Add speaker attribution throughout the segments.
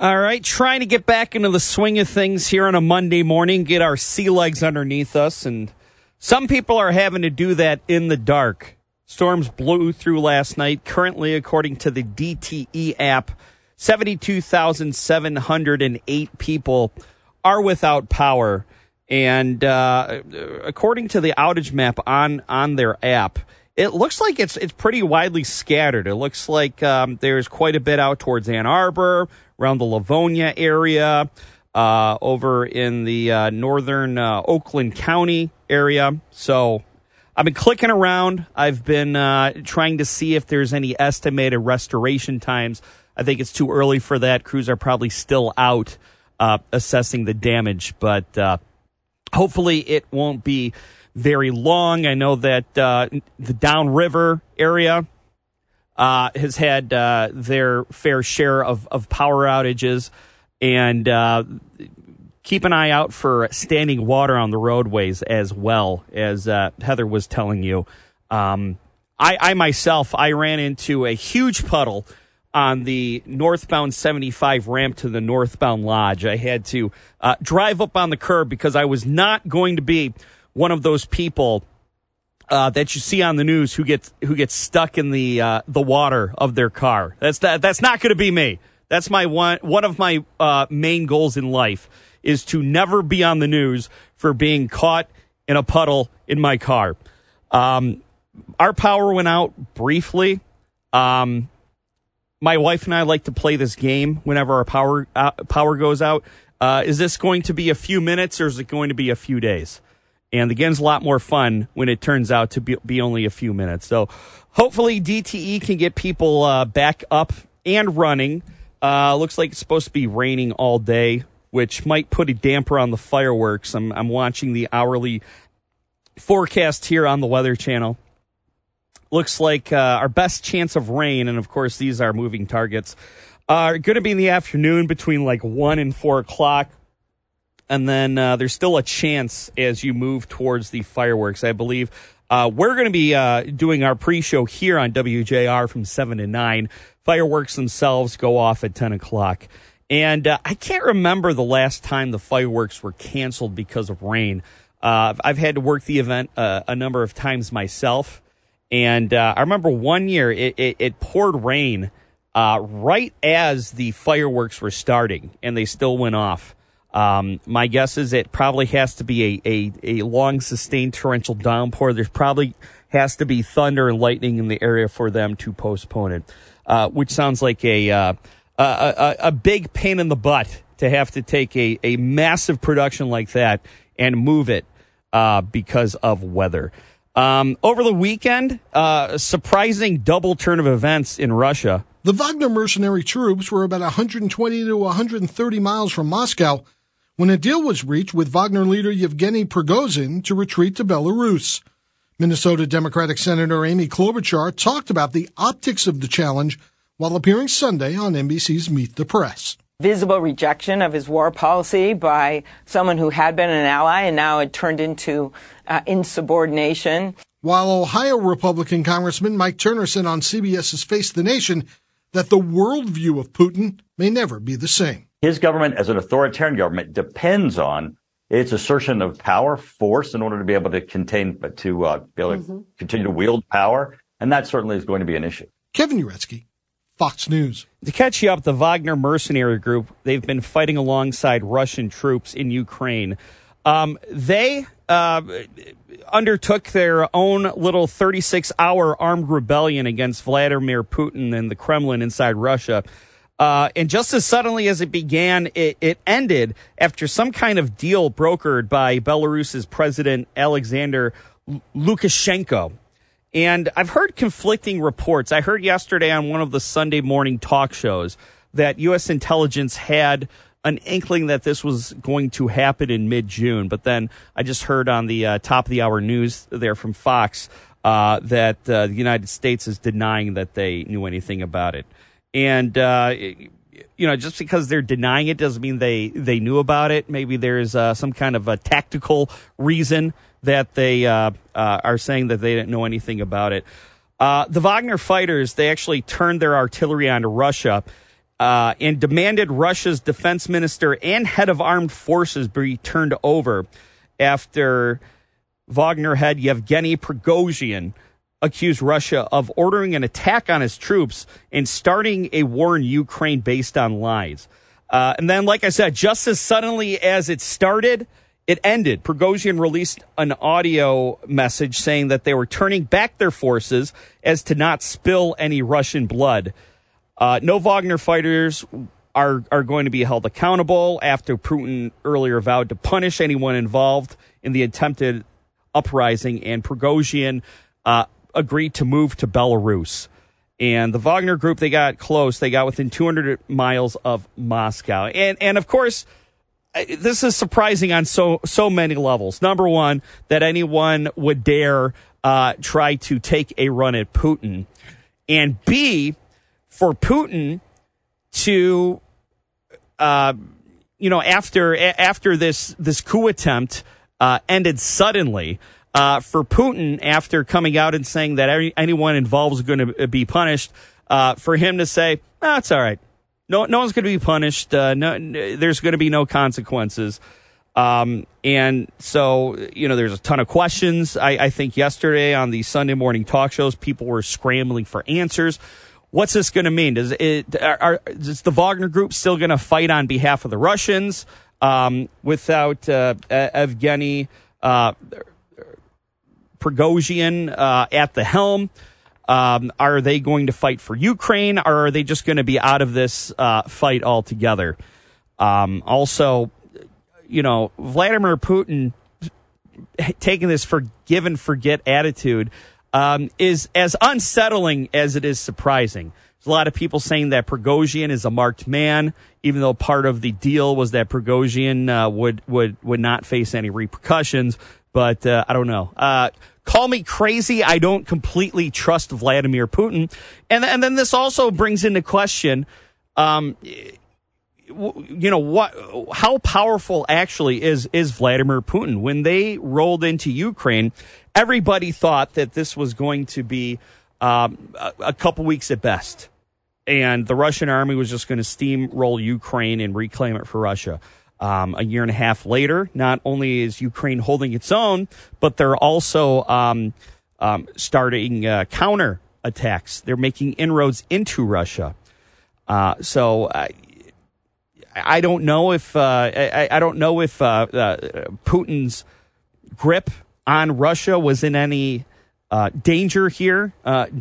Speaker 1: All right, trying to get back into the swing of things here on a Monday morning, get our sea legs underneath us. And some people are having to do that in the dark. Storms blew through last night. Currently, according to the DTE app, 72,708 people are without power. And uh, according to the outage map on, on their app, it looks like it's it's pretty widely scattered. It looks like um, there's quite a bit out towards Ann Arbor, around the Livonia area, uh, over in the uh, northern uh, Oakland County area. So I've been clicking around. I've been uh, trying to see if there's any estimated restoration times. I think it's too early for that. Crews are probably still out uh, assessing the damage, but uh, hopefully it won't be very long. I know that the downriver area uh, has had uh, their fair share of, of power outages. And uh, keep an eye out for standing water on the roadways as well, as uh, Heather was telling you. Um, I, I myself, I ran into a huge puddle on the northbound 75 ramp to the northbound lodge. I had to uh, drive up on the curb because I was not going to be one of those people uh, that you see on the news who gets who gets stuck in the uh, the water of their car. That's that, that's not going to be me. That's my one one of my uh, main goals in life is to never be on the news for being caught in a puddle in my car. Um, our power went out briefly. Um, my wife and I like to play this game whenever our power uh, power goes out. Uh, is this going to be a few minutes or is it going to be a few days? And the game's a lot more fun when it turns out to be, be only a few minutes. So hopefully DTE can get people uh, back up and running. Uh, looks like it's supposed to be raining all day, which might put a damper on the fireworks. I'm, I'm watching the hourly forecast here on the Weather Channel. Looks like uh, our best chance of rain, and of course, these are moving targets, are going to be in the afternoon between like 1 and 4 o'clock and then uh, there's still a chance as you move towards the fireworks. I believe uh, we're going to be uh, doing our pre-show here on WJR from seven to nine. Fireworks themselves go off at ten o'clock, and uh, I can't remember the last time the fireworks were canceled because of rain. Uh, I've had to work the event uh, a number of times myself, and I remember one year it, it, it poured rain right as the fireworks were starting, and they still went off. Um, my guess is it probably has to be a, a, a long sustained torrential downpour. There's probably has to be thunder and lightning in the area for them to postpone it, uh, which sounds like a, uh, a, a, a big pain in the butt to have to take a, a massive production like that and move it uh, because of weather. Um, over the weekend, uh, surprising double turn of events in Russia.
Speaker 2: The Wagner mercenary troops were about 120 to 130 miles from Moscow when a deal was reached with Wagner leader Yevgeny Prigozhin to retreat to Belarus. Minnesota Democratic Senator Amy Klobuchar talked about the optics of the challenge while appearing Sunday on NBC's Meet the Press.
Speaker 3: Visible rejection of his war policy by someone who had been an ally and now had turned into uh, insubordination.
Speaker 2: While Ohio Republican Congressman Mike Turner said on CBS's Face the Nation that the worldview of Putin may never be the same
Speaker 4: his government as an authoritarian government depends on its assertion of power, force, in order to be able to contain, to uh, be able to mm-hmm. continue to wield power, and that certainly is going to be an issue.
Speaker 2: Kevin Uretsky, Fox News.
Speaker 1: To catch you up, the Wagner mercenary group, they've been fighting alongside Russian troops in Ukraine. Um, they uh, undertook their own little 36 hour armed rebellion against Vladimir Putin and the Kremlin inside Russia. Uh, and just as suddenly as it began, it, it, ended after some kind of deal brokered by Belarus's president Alexander Lukashenko. And I've heard conflicting reports. I heard yesterday on one of the Sunday morning talk shows that U.S. intelligence had an inkling that this was going to happen in mid June. But then I just heard on the uh, top of the hour news there from Fox uh, that uh, the United States is denying that they knew anything about it and uh, you know just because they're denying it doesn't mean they they knew about it. Maybe there's uh, some kind of a tactical reason that they uh, uh are saying that they didn't know anything about it. Uh, the Wagner fighters they actually turned their artillery onto Russia. uh, and demanded Russia's defense minister and head of armed forces be turned over after Wagner head Yevgeny Prigozhin accused Russia of ordering an attack on his troops and starting a war in Ukraine based on lies. Uh, and then, like I said, just as suddenly as it started, it ended. Prigozhin released an audio message saying that they were turning back their forces as to not spill any Russian blood. Uh, no Wagner fighters are are going to be held accountable after Putin earlier vowed to punish anyone involved in the attempted uprising, and Prigozhin uh, agreed to move to Belarus. And the Wagner group, they got close. They got within 200 miles of Moscow, and and of course, this is surprising on so so many levels. Number one, that anyone would dare uh, try to take a run at Putin, and B, for Putin to, uh, you know, after after this this coup attempt uh, ended suddenly. Uh, for Putin, after coming out and saying that anyone involved is going to be punished, uh, for him to say, "That's oh, all right, no, no one's going to be punished. Uh, no, there's going to be no consequences." Um, and so, you know, there's a ton of questions. I, I think yesterday on the Sunday morning talk shows, people were scrambling for answers. What's this going to mean? Does it are, are, is the Wagner Group still going to fight on behalf of the Russians um, without uh, Evgeny uh, Prigozhin uh, at the helm? Um, are they going to fight for Ukraine, or are they just going to be out of this uh, fight altogether? Um, also, you know, Vladimir Putin taking this forgive and forget attitude um, is as unsettling as it is surprising. There's a lot of people saying that Prigozhin is a marked man, even though part of the deal was that Prigozhin uh, would would would not face any repercussions. But uh, I don't know. Uh, call me crazy. I don't completely trust Vladimir Putin, and and then this also brings into question. Um, you know what how powerful actually is is Vladimir Putin when they rolled into Ukraine everybody thought that this was going to be um, a, a, couple weeks at best, and the Russian army was just going to steamroll Ukraine and reclaim it for Russia. Um, a year and a half later, not only is Ukraine holding its own, but they're also um, um starting uh, counter attacks. They're making inroads into Russia. Uh, so uh, I don't know if uh, I, I, don't know if uh, uh, Putin's grip on Russia was in any danger here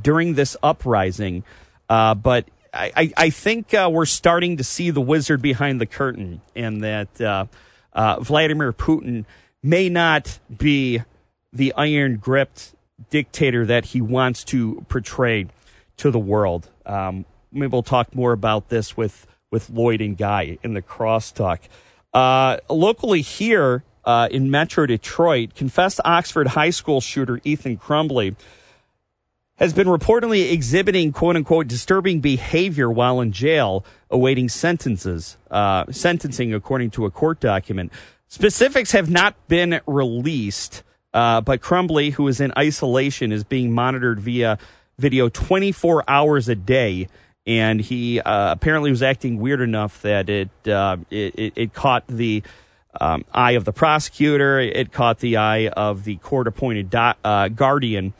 Speaker 1: during this uprising. But I, I think uh, we're starting to see the wizard behind the curtain, and that uh, uh, Vladimir Putin may not be the iron gripped dictator that he wants to portray to the world. Um, maybe we'll talk more about this with, with Lloyd and Guy in the crosstalk. locally here, uh, in Metro Detroit, confessed Oxford High School shooter Ethan Crumbley has been reportedly exhibiting quote unquote disturbing behavior while in jail awaiting sentences, uh, sentencing according to a court document. Specifics have not been released, uh, but Crumbley who is in isolation, is being monitored via video 24 hours a day. And he uh, apparently was acting weird enough that it, uh, it, it, caught the um, eye of the prosecutor. It caught the eye of the court appointed do- uh, guardian.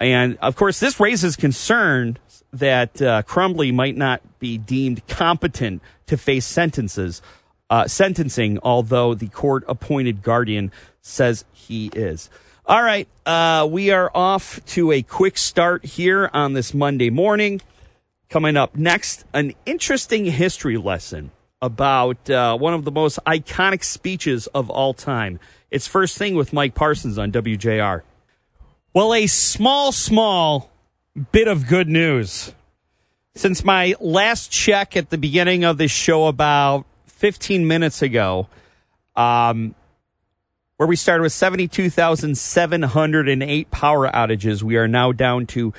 Speaker 1: And of course, this raises concern that uh, Crumbley might not be deemed competent to face sentences, uh, sentencing, although the court appointed guardian says he is. All right, uh, we are off to a quick start here on this Monday morning. Coming up next, an interesting history lesson about uh, one of the most iconic speeches of all time. It's first thing with Mike Parsons on WJR. Well, a small, small bit of good news. Since my last check at the beginning of this show about 15 minutes ago, um, where we started with 72,708 power outages, we are now down to,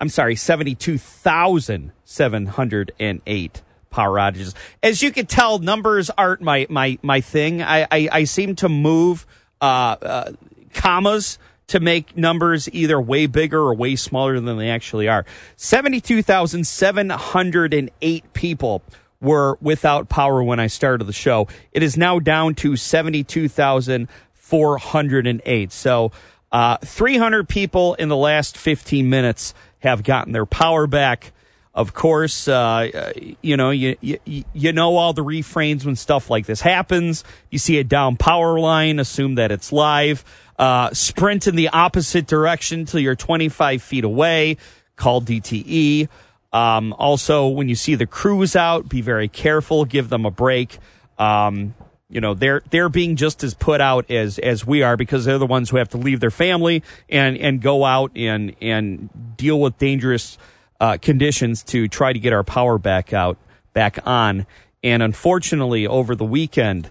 Speaker 1: I'm sorry, 72,708 power outages. As you can tell, numbers aren't my my my thing. I I, I seem to move uh, uh, commas to make numbers either way bigger or way smaller than they actually are. Seventy-two thousand seven hundred and eight people were without power when I started the show. It is now down to 72,408. So, uh, 300 people in the last 15 minutes have gotten their power back. Of course, uh, you know you, you you know all the refrains when stuff like this happens. You see a down power line, assume that it's live. Uh, sprint in the opposite direction till you're 25 feet away. Call DTE. Um, also, when you see the crews out, be very careful. Give them a break. Um, you know they're they're being just as put out as as we are because they're the ones who have to leave their family and and go out and and deal with dangerous uh, conditions to try to get our power back out, back on. And unfortunately, over the weekend,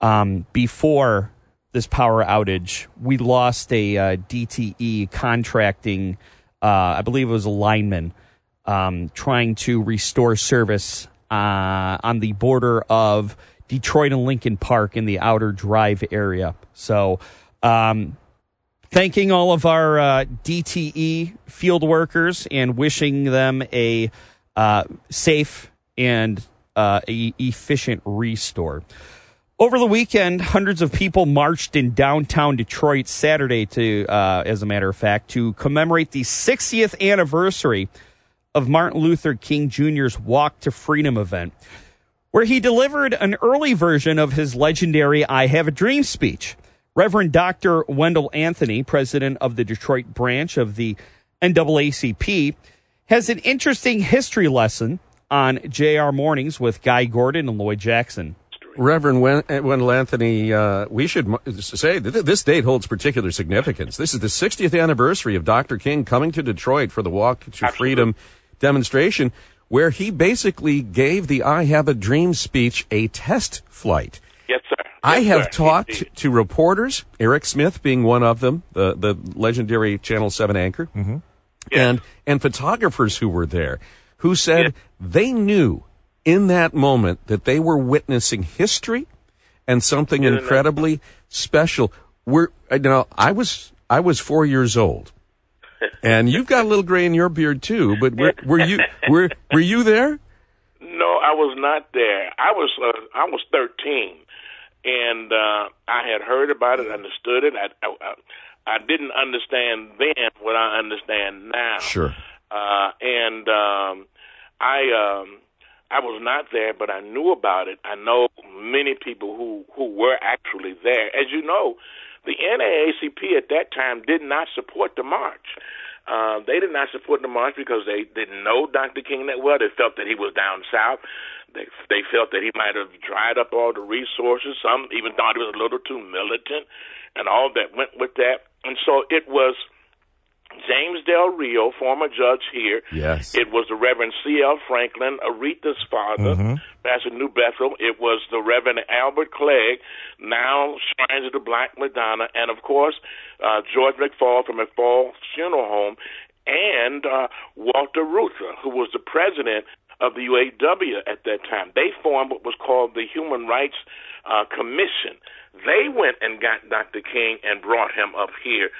Speaker 1: um, before this power outage, we lost a uh, DTE contracting, uh, I believe it was a lineman, um, trying to restore service uh, on the border of Detroit and Lincoln Park in the outer drive area. So, um, thanking all of our uh, DTE field workers and wishing them a uh, safe and uh, a efficient restore. Over the weekend, hundreds of people marched in downtown Detroit Saturday to, uh, as a matter of fact, to commemorate the 60th anniversary of Martin Luther King Jr.'s Walk to Freedom event, where he delivered an early version of his legendary I Have a Dream speech. Reverend Dr. Wendell Anthony, president of the Detroit branch of the NAACP, has an interesting history lesson on JR Mornings with Guy Gordon and Lloyd Jackson.
Speaker 5: Reverend Wendell Anthony, uh, we should say that this date holds particular significance. This is the 60th anniversary of Dr. King coming to Detroit for the Walk to Absolutely. Freedom demonstration, where he basically gave the I Have a Dream speech a test flight.
Speaker 6: Yes, sir.
Speaker 5: I have
Speaker 6: sir.
Speaker 5: talked to, to, reporters, Erik Smith being one of them, the, the legendary Channel 7 anchor, mm-hmm. yes. and, and photographers who were there, who said yes. they knew in that moment that they were witnessing history and something incredibly special. We're, you know, I was, I was four years old. and you've got a little gray in your beard too, but were, were you, were, were you there?
Speaker 6: No, I was not there. I was, uh, I was 13 and uh, I had heard about it, understood it. I, I, I didn't understand then what I understand now.
Speaker 5: Sure.
Speaker 6: Uh, and um, I um, I was not there, but I knew about it. I know many people who who were actually there. As you know, the NAACP at that time did not support the march. Uh, they did not support the march because they didn't know Dr. King that well. They felt that he was down south. They they felt that he might have dried up all the resources. Some even thought he was a little too militant, and all that went with that. And so it was James Del Rio, former judge here.
Speaker 5: Yes.
Speaker 6: It was the Reverend C.L. Franklin, Aretha's father, mm-hmm. Pastor New Bethel. It was the Reverend Albert Cleage, now Shrines of the Black Madonna, and of course uh, George McFall from McFall Funeral Home, and uh, Walter Reuther, who was the president of the UAW at that time. They formed what was called the Human Rights uh, Commission. They went and got Dr. King and brought him up here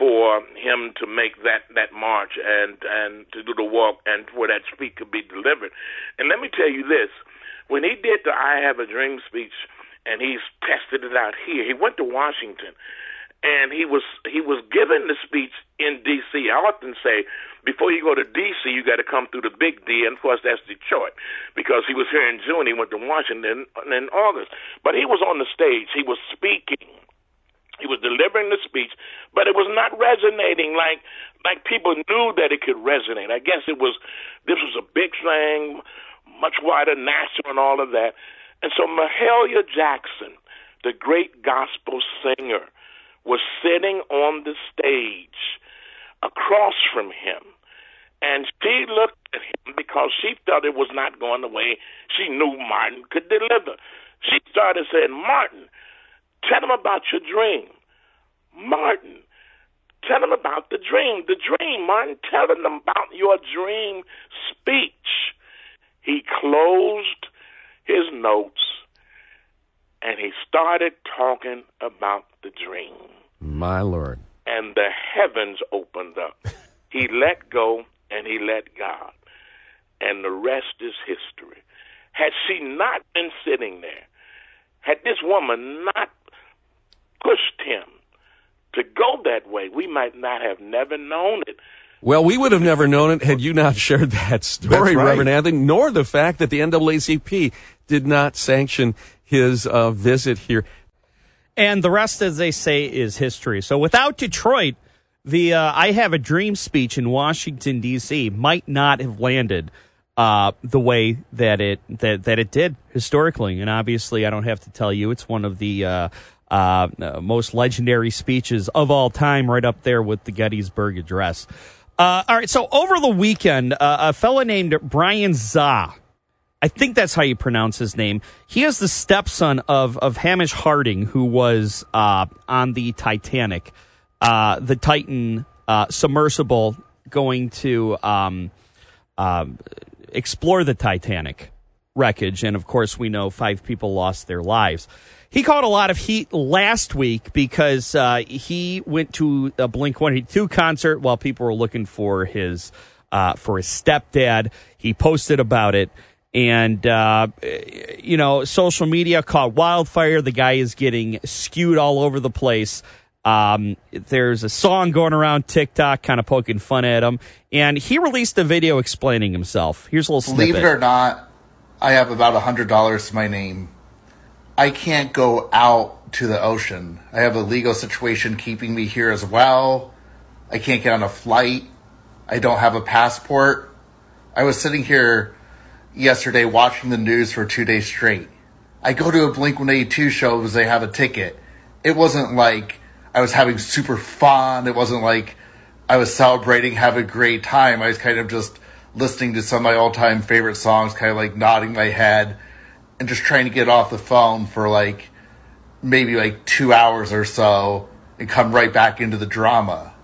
Speaker 6: for him to make that that march and and to do the walk and for that speech could be delivered. And let me tell you this: when he did the "I Have a Dream" speech and he's tested it out here, he went to Washington and he was he was given the speech in D.C. I often say before you go to D.C., you got to come through the big D, and of course that's Detroit, because he was here in June. He went to Washington in August, but he was on the stage. He was speaking. He was delivering the speech, but it was not resonating like like people knew that it could resonate. I guess it was this was a big thing, much wider, national, and all of that. And so Mahalia Jackson, the great gospel singer, was sitting on the stage across from him. And she looked at him because she felt it was not going the way she knew Martin could deliver. She started saying, Martin, tell him about your dream. Martin, tell him about the dream. The dream, Martin, tell him about your dream speech. He closed his notes and he started talking about the dream.
Speaker 5: My Lord.
Speaker 6: And the heavens opened up. he let go and he let God. And the rest is history. Had she not been sitting there, had this woman not pushed him to go that way, we might not have never known it.
Speaker 5: Well, we would have never known it had you not shared that story,
Speaker 7: right.
Speaker 5: Reverend Anthony, nor the fact that the NAACP did not sanction his uh, visit here.
Speaker 1: And the rest, as they say, is history. So without Detroit, the uh, I Have a Dream speech in Washington, D.C. might not have landed uh, the way that it that, that it did historically. And obviously, I don't have to tell you, it's one of the uh, uh, most legendary speeches of all time, right up there with the Gettysburg Address. Uh, all right, so over the weekend, uh, a fellow named Brian Szasz, I think that's how you pronounce his name. He is the stepson of of Hamish Harding, who was uh, on the Titanic, uh, the Titan uh, submersible, going to um, um, explore the Titanic wreckage, and of course, we know five people lost their lives. He caught a lot of heat last week because uh, he went to a Blink One Eighty Two concert while people were looking for his uh, for his stepdad. He posted about it, and uh, you know, social media caught wildfire. The guy is getting skewed all over the place. Um, there's a song going around TikTok, kind of poking fun at him, and he released a video explaining himself. Here's a little Snippet.
Speaker 8: Believe it or not, I have about a hundred dollars to my name. I can't go out to the ocean. I have a legal situation keeping me here as well. I can't get on a flight. I don't have a passport. I was sitting here yesterday watching the news for two days straight. I go to a Blink 182 show because they have a ticket. It wasn't like I was having super fun. It wasn't like I was celebrating, having a great time. I was kind of just listening to some of my all time favorite songs, kind of like nodding my head and just trying to get off the phone for like maybe like two hours or so and come right back into the drama.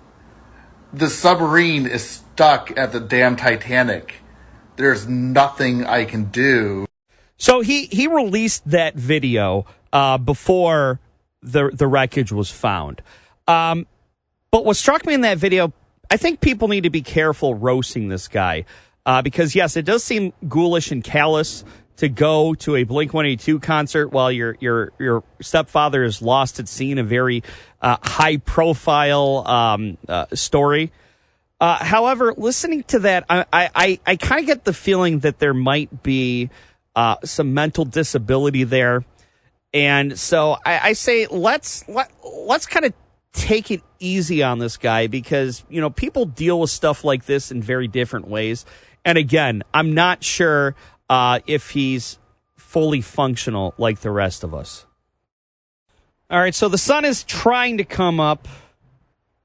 Speaker 8: The submarine is stuck at the damn Titanic. There's nothing I can do.
Speaker 1: So he he released that video uh, before the the wreckage was found. Um, but what struck me in that video, I think people need to be careful roasting this guy uh, because yes, it does seem ghoulish and callous to go to a Blink One Eighty Two concert while your your your stepfather is lost at sea. A very uh, high profile um, uh, story. Uh, however, listening to that, I I, I kind of get the feeling that there might be uh, some mental disability there, and so I, I say let's let let's kind of take it easy on this guy because you know people deal with stuff like this in very different ways. And again, I'm not sure uh, if he's fully functional like the rest of us. All right, so the sun is trying to come up.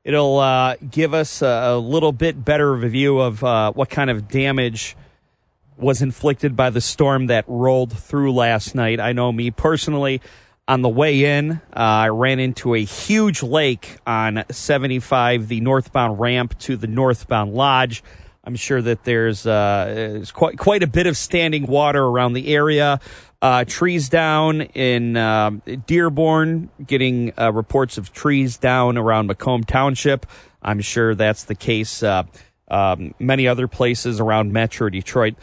Speaker 1: It'll uh, give us a, a, little bit better of a view of uh, what kind of damage was inflicted by the storm that rolled through last night. I know me personally, on the way in, uh, I ran into a huge lake on 75, the northbound ramp to the northbound lodge. I'm sure that there's, uh, quite quite a bit of standing water around the area. Uh, trees down in uh, Dearborn, getting uh, reports of trees down around Macomb Township. I'm sure that's the case. Uh, um, many other places around Metro Detroit.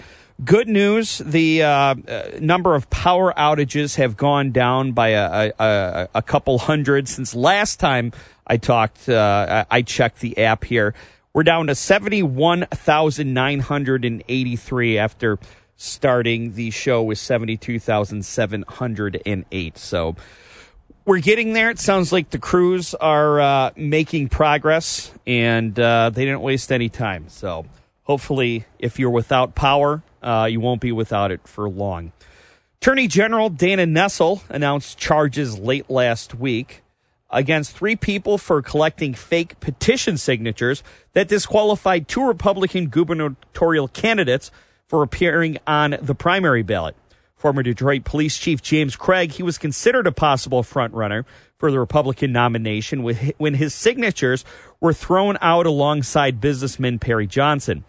Speaker 1: Good news: the uh, number of power outages have gone down by a, a, a couple hundred since last time I talked. I checked the app here. We're down to 71,983 after starting the show with 72,708. So we're getting there. It sounds like the crews are uh, making progress and uh, they didn't waste any time. So hopefully, if you're without power, uh, you won't be without it for long. Attorney General Dana Nessel announced charges late last week against three people for collecting fake petition signatures that disqualified two Republican gubernatorial candidates for appearing on the primary ballot. Former Detroit Police Chief James Craig, he was considered a possible frontrunner for the Republican nomination when his signatures were thrown out alongside businessman Perry Johnson.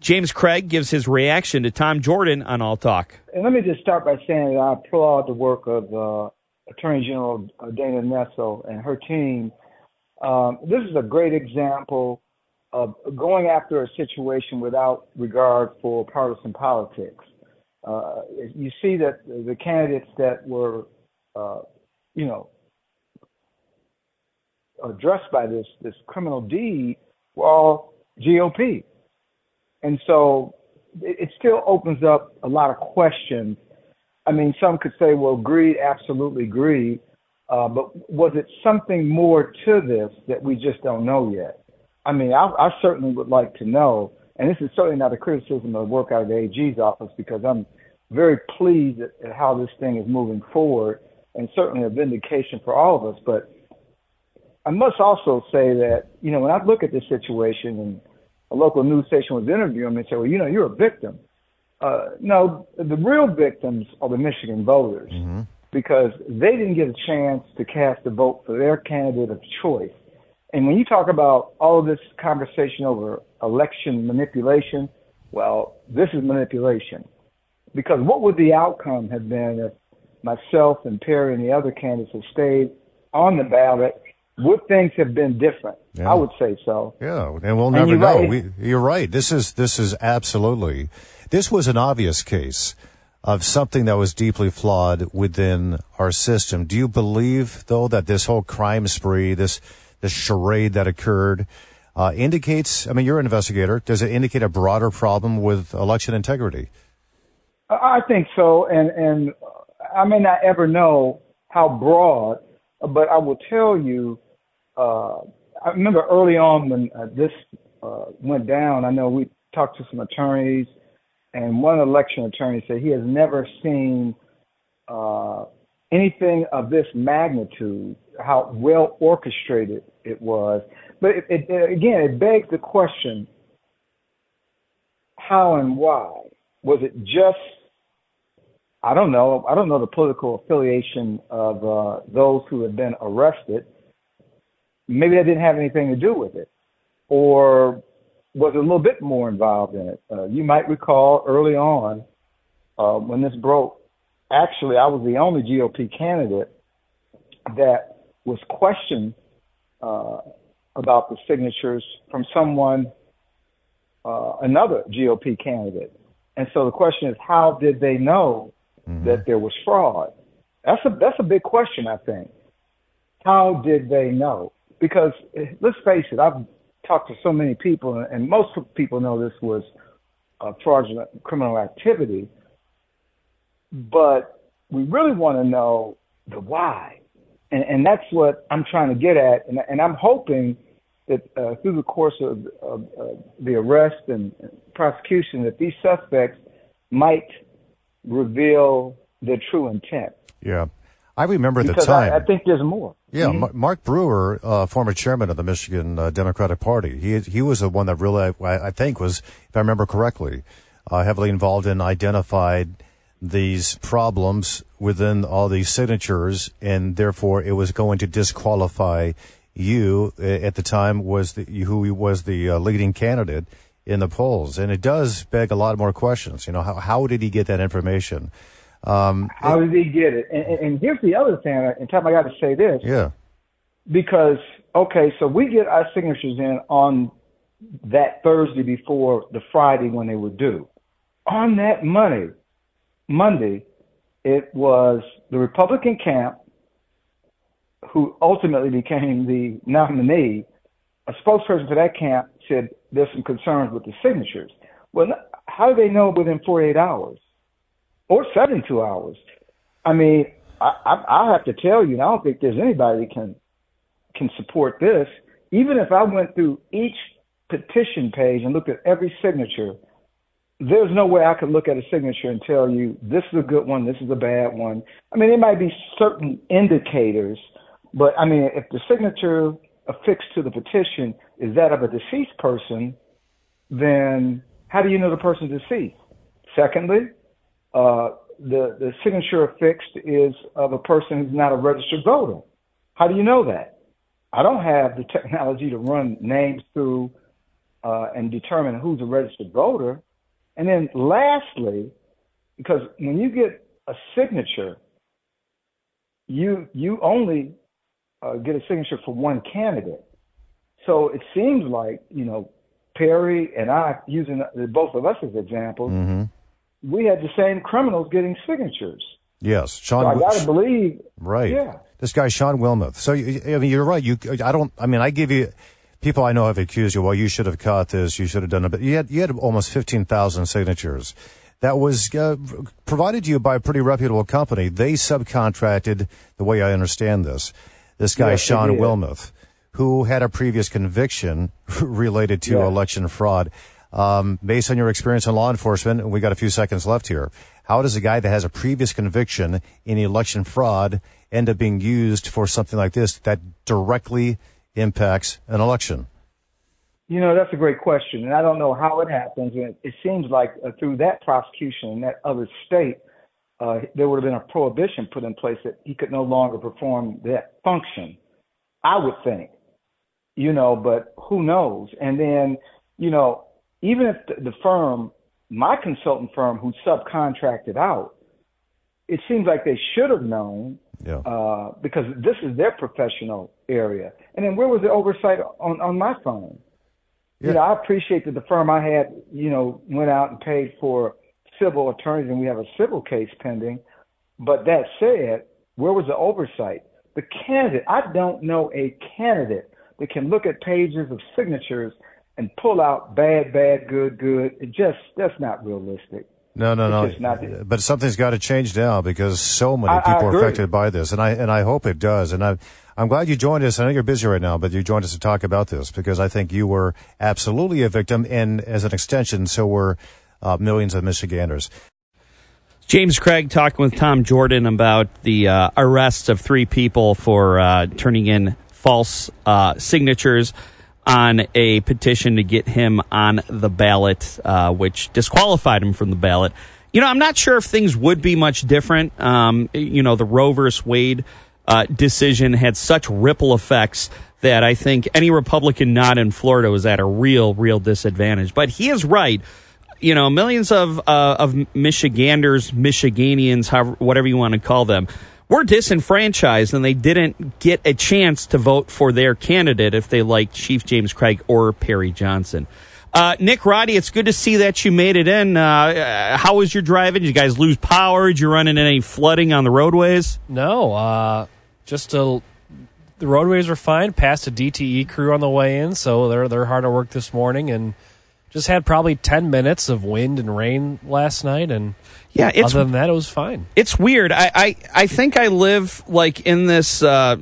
Speaker 1: James Craig gives his reaction to Tom Jordan on All Talk.
Speaker 9: And let me just start by saying that I applaud the work of uh, Attorney General Dana Nessel and her team. Um, this is a great example of going after a situation without regard for partisan politics. uh, you see that the candidates that were, uh, you know, addressed by this this criminal deed were all GOP, and so it, it still opens up a lot of questions. I mean, some could say, well, greed, absolutely greed, uh, but was it something more to this that we just don't know yet? I mean, I, I certainly would like to know, and this is certainly not a criticism of the work out of the AG's office because I'm very pleased at, at how this thing is moving forward, and certainly a vindication for all of us. But I must also say that, you know, when I look at this situation and a local news station was interviewing me and said, well, you know, you're a victim. Uh, no, the real victims are the Michigan voters mm-hmm. because they didn't get a chance to cast a vote for their candidate of choice. And when you talk about all of this conversation over election manipulation, well, this is manipulation. Because what would the outcome have been if myself and Perry and the other candidates had stayed on the ballot? Would things have been different? Yeah. I would say so.
Speaker 7: Yeah, and we'll never and know. Right. We, you're right. This is this is absolutely. This was an obvious case of something that was deeply flawed within our system. Do you believe, though, that this whole crime spree, this this charade that occurred, uh, indicates? I mean, you're an investigator. Does it indicate a broader problem with election integrity?
Speaker 9: I think so, and and I may not ever know how broad, but I will tell you. Uh, I remember early on when uh, this uh, went down. I know we talked to some attorneys, and one election attorney said he has never seen uh, anything of this magnitude. How well orchestrated it was, but it, it, again, it begs the question: How and why? Was it just I don't know. I don't know the political affiliation of uh, those who have been arrested. Maybe that didn't have anything to do with it, or was a little bit more involved in it. Uh, you might recall early on uh, when this broke. Actually, I was the only GOP candidate that was questioned uh, about the signatures from someone, uh, another GOP candidate. And so the question is, how did they know mm-hmm. that there was fraud? That's a that's a big question, I think. How did they know? Because let's face it, I've talked to so many people, and most people know this was uh, fraudulent criminal activity. But we really want to know the why, and, and that's what I'm trying to get at. And, and I'm hoping that uh, through the course of, of, of the arrest and prosecution, that these suspects might reveal their true intent.
Speaker 7: Yeah. I remember
Speaker 9: because
Speaker 7: the time.
Speaker 9: I, I, think there's more.
Speaker 7: Yeah, mm-hmm. Mark Brewer, uh, former chairman of the Michigan uh, Democratic Party, he he was the one that really, I, I think, was, if I remember correctly, uh, heavily involved in identified these problems within all these signatures, and therefore it was going to disqualify you at the time was the, who was the uh, leading candidate in the polls, and it does beg a lot more questions. You know, how how did he get that information?
Speaker 9: Um, how did he get it? And, and here's the other thing. And time I got to say this.
Speaker 7: Yeah.
Speaker 9: Because okay, so we get our signatures in on that Thursday before the Friday when they were due. On that Monday, Monday, it was the Republican camp who ultimately became the nominee. A spokesperson for that camp said there's some concerns with the signatures. Well, how do they know within 48 hours or 72 hours? I mean, I, I, I have to tell you, I don't think there's anybody that can can support this. Even if I went through each petition page and looked at every signature, there's no way I could look at a signature and tell you this is a good one, this is a bad one. I mean, there might be certain indicators, but I mean, if the signature affixed to the petition is that of a deceased person, then how do you know the person's deceased? Secondly, uh, the, the signature affixed is of a person who's not a registered voter. How do you know that? I don't have the technology to run names through uh, and determine who's a registered voter. And then lastly, because when you get a signature, you you only uh, get a signature for one candidate. So it seems like, you know, Perry and I, using both of us as examples, mm-hmm. We had the same criminals getting signatures.
Speaker 7: Yes, Shawn.
Speaker 9: So I got to believe.
Speaker 7: Right.
Speaker 9: Yeah.
Speaker 7: This guy, Shawn Wilmoth. So, I mean, you're right. You, I don't, I mean, I give you, people I know have accused you, well, you should have caught this, you should have done it, but you had, you had almost 15,000 signatures. That was uh, provided to you by a pretty reputable company. They subcontracted, the way I understand this, this guy,
Speaker 9: Yes, Shawn.
Speaker 7: Wilmoth, who had a previous conviction related to
Speaker 9: Yeah.
Speaker 7: election fraud. Um, based on your experience in law enforcement, and we got a few seconds left here, how does a guy that has a previous conviction in election fraud end up being used for something like this that directly impacts an election?
Speaker 9: You know, that's a great question, and I don't know how it happens. And it seems like uh, through that prosecution in that other state, uh, there would have been a prohibition put in place that he could no longer perform that function. I would think, you know, but who knows? And then, you know, even if the, the firm, my consultant firm, who subcontracted out, it seems like they should have known
Speaker 7: Yeah.
Speaker 9: uh, because this is their professional area. And then where was the oversight on, on my firm? You know, I appreciate that the firm I had, you know, went out and paid for civil attorneys and we have a civil case pending. But that said, where was the oversight? The candidate, I don't know a candidate that can look at pages of signatures and pull out bad, bad, good, good. It just, that's not realistic.
Speaker 7: No, no,
Speaker 9: It's just not-
Speaker 7: no. But something's got to change now because so many
Speaker 9: I- I
Speaker 7: people are affected by this, and I and I hope it does. And I, I'm glad you joined us. I know you're busy right now, but you joined us to talk about this because I think you were absolutely a victim, and as an extension, so were uh, millions of Michiganders.
Speaker 1: James Craig talking with Tom Jordan about the uh, arrest of three people for uh, turning in false uh, signatures on a petition to get him on the ballot, uh, which disqualified him from the ballot. You know, I'm not sure if things would be much different. Um, you know, the Roe versus Wade uh, decision had such ripple effects that I think any Republican not in Florida was at a real, real disadvantage. But he is right you know, millions of uh, of Michiganders, Michiganians, however, whatever you want to call them, were disenfranchised, and they didn't get a chance to vote for their candidate if they liked Chief James Craig or Perry Johnson. Uh, Nick Roddy, it's good to see that you made it in. Uh, Uh, how was your driving? Did you guys lose power? Did you run into any flooding on the roadways?
Speaker 10: No, uh, just a, the roadways were fine. Passed a DTE crew on the way in, so they're they're hard at work this morning, and just had probably ten minutes of wind and rain last night, and
Speaker 1: Yeah, it's
Speaker 10: other than that, it was fine.
Speaker 1: It's weird. I, I, I think I live like in this uh,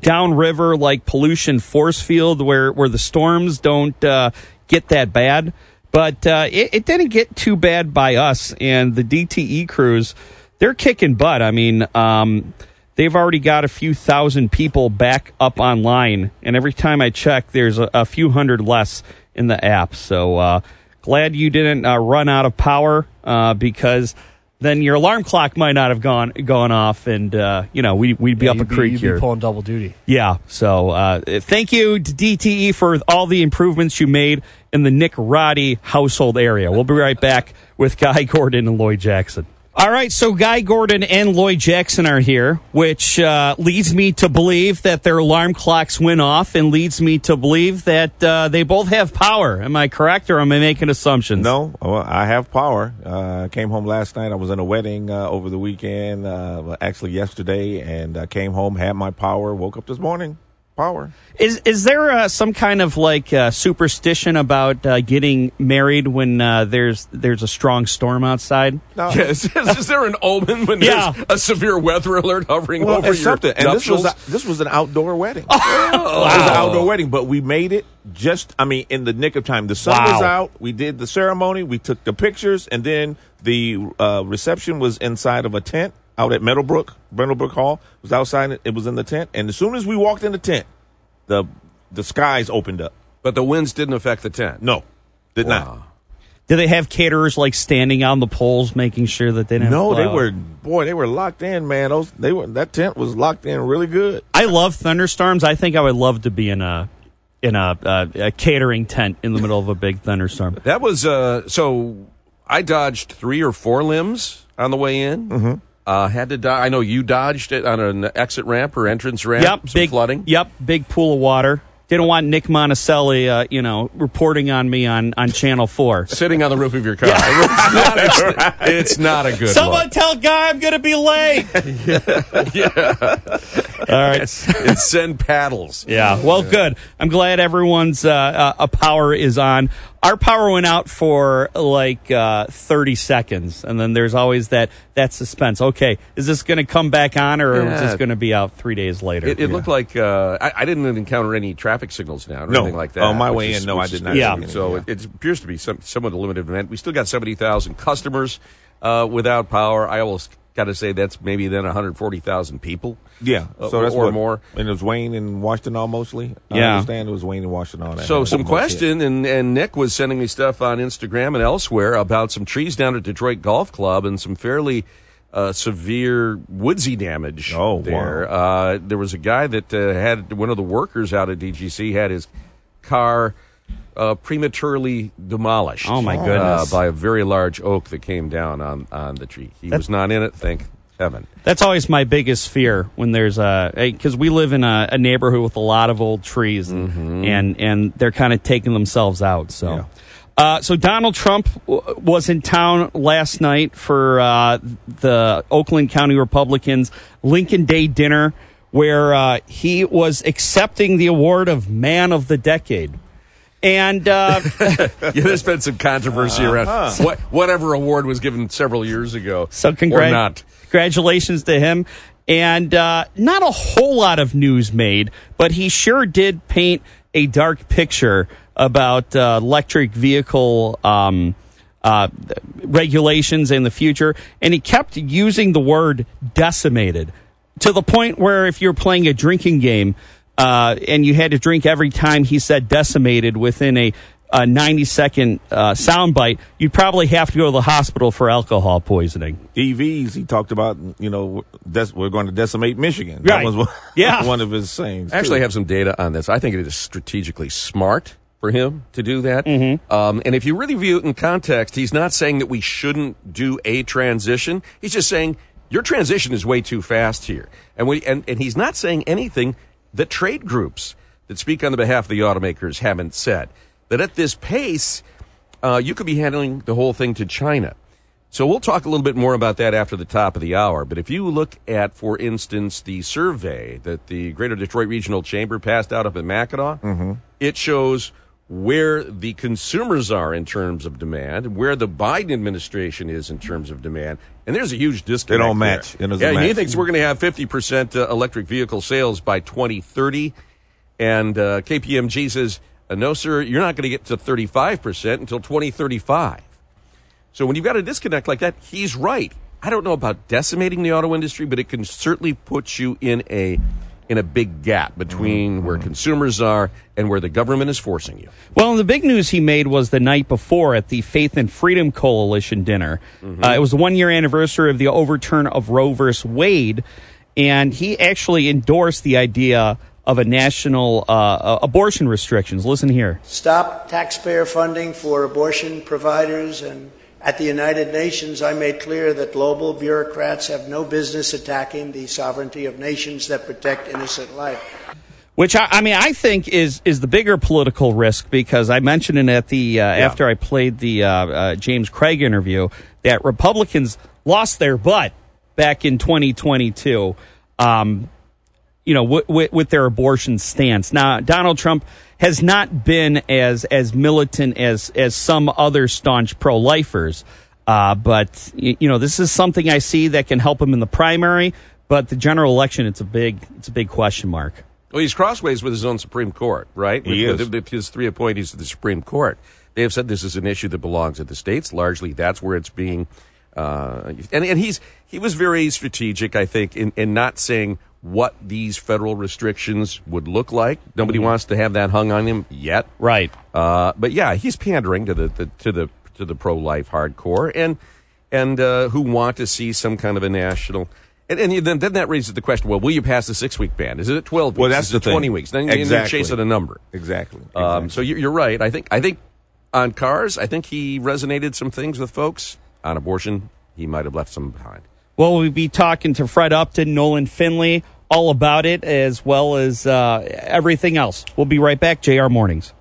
Speaker 1: downriver like pollution force field where where the storms don't uh, get that bad, but uh, it, it didn't get too bad by us and the DTE crews. They're kicking butt. I mean, um, they've already got a few thousand people back up online, and every time I check, there's a, a few hundred less in the app. So uh, glad you didn't uh, run out of power uh, because then your alarm clock might not have gone gone off, and uh, you know we we'd be
Speaker 10: Yeah,
Speaker 1: up a
Speaker 10: you'd
Speaker 1: creek
Speaker 10: you'd
Speaker 1: here.
Speaker 10: Be pulling double duty.
Speaker 1: Yeah. So uh, thank you to DTE for all the improvements you made in the Nick Roddy household area. We'll be right back with Guy Gordon and Lloyd Jackson. All right, so Guy Gordon and Lloyd Jackson are here, which uh, leads me to believe that their alarm clocks went off, and leads me to believe that uh, they both have power. Am I correct, or am I making assumptions?
Speaker 11: No, I have power. Uh, came home last night. I was in a wedding uh, over the weekend, uh, actually yesterday, and I came home, had my power, woke up this morning, power.
Speaker 1: Is is there uh, some kind of like uh, superstition about uh, getting married when uh, there's there's a strong storm outside?
Speaker 11: No,
Speaker 5: Yes. is there an omen when
Speaker 1: Yeah.
Speaker 5: there's a severe weather alert hovering
Speaker 11: well,
Speaker 5: over
Speaker 11: it's
Speaker 5: your
Speaker 11: something. And this was
Speaker 5: nuptials?
Speaker 11: a, this was an outdoor wedding. It was an outdoor wedding, but we made it just. I mean, in the nick of time. The sun was out. We did the ceremony. We took the pictures, and then the uh, reception was inside of a tent out at Meadowbrook. Meadowbrook Hall It was outside. It was in the tent, and as soon as we walked in the tent, the the skies opened up.
Speaker 5: But the winds didn't affect the tent.
Speaker 11: No, did
Speaker 5: Wow.
Speaker 11: not.
Speaker 1: Do they have caterers like standing on the poles, making sure that they didn't?
Speaker 11: No, they were boy, they were locked in, man. Those they were that tent was locked in really good.
Speaker 1: I love thunderstorms. I think I would love to be in a in a, uh, a catering tent in the middle of a big thunderstorm.
Speaker 5: That was uh so I dodged three or four limbs on the way in. Mm-hmm. Uh, had to die. I know you dodged it on an exit ramp or entrance ramp.
Speaker 1: Yep,
Speaker 5: some
Speaker 1: big
Speaker 5: flooding.
Speaker 1: Yep, big pool of water. didn't want Nick Monacelli, uh, you know, reporting on me on, on Channel 4.
Speaker 5: Sitting on the roof of your car. It's, not, it's, it's not a good
Speaker 1: Someone
Speaker 5: look.
Speaker 1: tell Guy I'm going to be late.
Speaker 5: yeah.
Speaker 1: All right.
Speaker 5: It's, it's send paddles.
Speaker 1: Yeah. Well, good. I'm glad everyone's uh, uh, a power is on. Our power went out for like uh, 30 seconds, and then there's always that that suspense. Okay, is this going to come back on, or is this going to be out three days later?
Speaker 5: It, it looked like uh, I, I didn't encounter any traffic signals now or
Speaker 11: No.
Speaker 5: anything like that.
Speaker 11: On my way
Speaker 5: is-
Speaker 11: in, no, I did not
Speaker 5: good.
Speaker 1: see
Speaker 5: Yeah. So
Speaker 11: yeah.
Speaker 5: it, it appears to be some, somewhat a limited event. We still got seventy thousand customers uh, without power. I almost got to say that's maybe then one hundred forty thousand people.
Speaker 11: Yeah,
Speaker 5: Uh,
Speaker 11: so that's
Speaker 5: or
Speaker 11: what,
Speaker 5: more.
Speaker 11: And it was Wayne and Washington all mostly. I
Speaker 1: Yeah.
Speaker 11: understand it was Wayne and Washington all that.
Speaker 5: So some question, and, and Nick was sending me stuff on Instagram and elsewhere about some trees down at Detroit Golf Club and some fairly uh, severe woodsy damage
Speaker 11: Oh, wow.
Speaker 5: there. Uh, there was a guy that uh, had one of the workers out at DGC had his car uh, prematurely demolished.
Speaker 1: Oh, my
Speaker 5: uh,
Speaker 1: goodness.
Speaker 5: by a very large oak that came down on, on the tree. He was not in it, thank heaven.
Speaker 1: That's always my biggest fear when there's a because we live in a, a neighborhood with a lot of old trees and
Speaker 5: Mm-hmm.
Speaker 1: and, and they're kind of taking themselves out. So,
Speaker 11: Yeah.
Speaker 1: uh, so Donald Trump w- was in town last night for uh, the Oakland County Republicans Lincoln Day dinner, where uh, he was accepting the award of Man of the Decade. And uh,
Speaker 5: Yeah, there's been some controversy around what, whatever award was given several years ago.
Speaker 1: So
Speaker 5: or not.
Speaker 1: congratulations to him. And uh, not a whole lot of news made, but he sure did paint a dark picture about uh, electric vehicle um, uh, regulations in the future. And he kept using the word decimated to the point where if you're playing a drinking game uh, and you had to drink every time he said decimated within a, a 90 second uh, soundbite, you'd probably have to go to the hospital for alcohol poisoning.
Speaker 11: EVs. He talked about you know des- we're going to decimate Michigan.
Speaker 1: Right.
Speaker 11: That was one,
Speaker 1: Yeah.
Speaker 11: one of his sayings.
Speaker 5: I actually
Speaker 11: too.
Speaker 5: have some data on this. I think it is strategically smart for him to do that. Um, and if you really view it in context, he's not saying that we shouldn't do a transition. He's just saying your transition is way too fast here. And we and, and he's not saying anything that trade groups that speak on the behalf of the automakers haven't said. That at this pace, uh, you could be handling the whole thing to China. So we'll talk a little bit more about that after the top of the hour. But if you look at, for instance, the survey that the Greater Detroit Regional Chamber passed out up in Mackinac, it shows where the consumers are in terms of demand, where the Biden administration is in terms of demand, and there's a huge disconnect.
Speaker 11: They
Speaker 5: don't
Speaker 11: match. It
Speaker 5: yeah, he thinks we're going to have 50% uh, electric vehicle sales by 2030, and uh, KPMG says, uh, no, sir, you're not going to get to 35% until 2035. So when you've got a disconnect like that, he's right. I don't know about decimating the auto industry, but it can certainly put you in a in a big gap between where consumers are and where the government is forcing you.
Speaker 1: Well, the big news he made was the night before at the Faith and Freedom Coalition dinner. Uh, it was the one year anniversary of the overturn of Roe versus Wade, and he actually endorsed the idea of a national uh, abortion restrictions. Listen here.
Speaker 12: stop taxpayer funding for abortion providers. And at the United Nations, I made clear that global bureaucrats have no business attacking the sovereignty of nations that protect innocent life.
Speaker 1: Which I, I mean, I think is is the bigger political risk because I mentioned it at the uh, after I played the uh, uh, James Craig interview that Republicans lost their butt back in 2022. Um, you know, w- w- with their abortion stance. Now, Donald Trump has not been as as militant as as some other staunch pro lifers. Uh, but y- you know, this is something I see that can help him in the primary. But the general election, it's a big it's a big question mark.
Speaker 5: Well, he's crossways with his own Supreme Court, right?
Speaker 11: He
Speaker 5: with,
Speaker 11: is.
Speaker 5: with his three appointees to the Supreme Court. They have said this is an issue that belongs to the states. Largely, that's where it's being. Uh, and, and he's he was very strategic, I think, in, in not saying what these federal restrictions would look like. Nobody wants to have that hung on him yet,
Speaker 1: Right.
Speaker 5: uh, but yeah, he's pandering to the, the to the to the pro life hardcore and and uh, who want to see some kind of a national. And, and then, then that raises the question: Well, will you pass the six week ban? Is it at twelve? Weeks?
Speaker 11: Well, that's the
Speaker 5: twenty
Speaker 11: thing.
Speaker 5: weeks. Then you're
Speaker 11: Exactly.
Speaker 5: chasing a number.
Speaker 11: exactly.
Speaker 5: Um,
Speaker 11: exactly.
Speaker 5: so you're, you're right. I think I think on cars, I think he resonated some things with folks. On abortion, he might have left some behind.
Speaker 1: Well, we'll be talking to Fred Upton, Nolan Finley, all about it as well as uh, everything else. We'll be right back. JR Mornings.